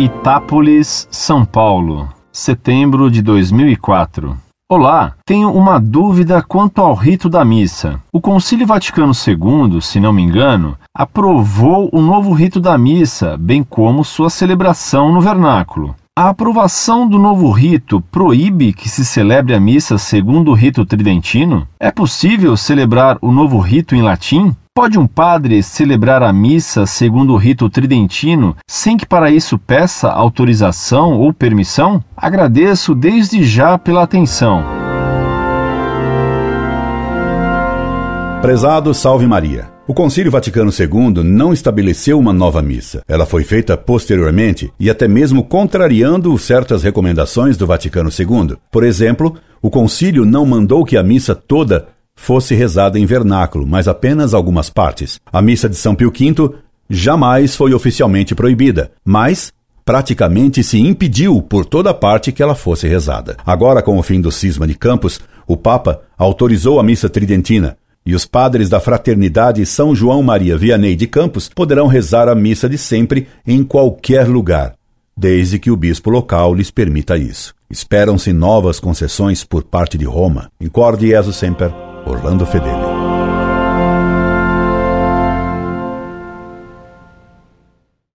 Itápolis, São Paulo, setembro de 2004. Olá, tenho uma dúvida quanto ao rito da missa. O Concílio Vaticano II, se não me engano, aprovou o novo rito da missa, bem como sua celebração no vernáculo. A aprovação do novo rito proíbe que se celebre a missa segundo o rito tridentino? É possível celebrar o novo rito em latim? Pode um padre celebrar a missa segundo o rito tridentino sem que para isso peça autorização ou permissão? Agradeço desde já pela atenção. Prezado Salve Maria. O Concílio Vaticano II não estabeleceu uma nova missa. Ela foi feita posteriormente e até mesmo contrariando certas recomendações do Vaticano II. Por exemplo, o concílio não mandou que a missa toda fosse rezada em vernáculo, mas apenas algumas partes. A missa de São Pio V jamais foi oficialmente proibida, mas praticamente se impediu por toda parte que ela fosse rezada. Agora, com o fim do cisma de Campos, o Papa autorizou a missa tridentina, e os padres da Fraternidade São João Maria Vianney de Campos poderão rezar a missa de sempre em qualquer lugar, desde que o bispo local lhes permita isso. Esperam-se novas concessões por parte de Roma. Incorde Jesus Semper, Orlando Fedeli.